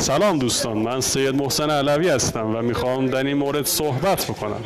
سلام دوستان من سید محسن علوی هستم و می‌خوام در این مورد صحبت بکنم.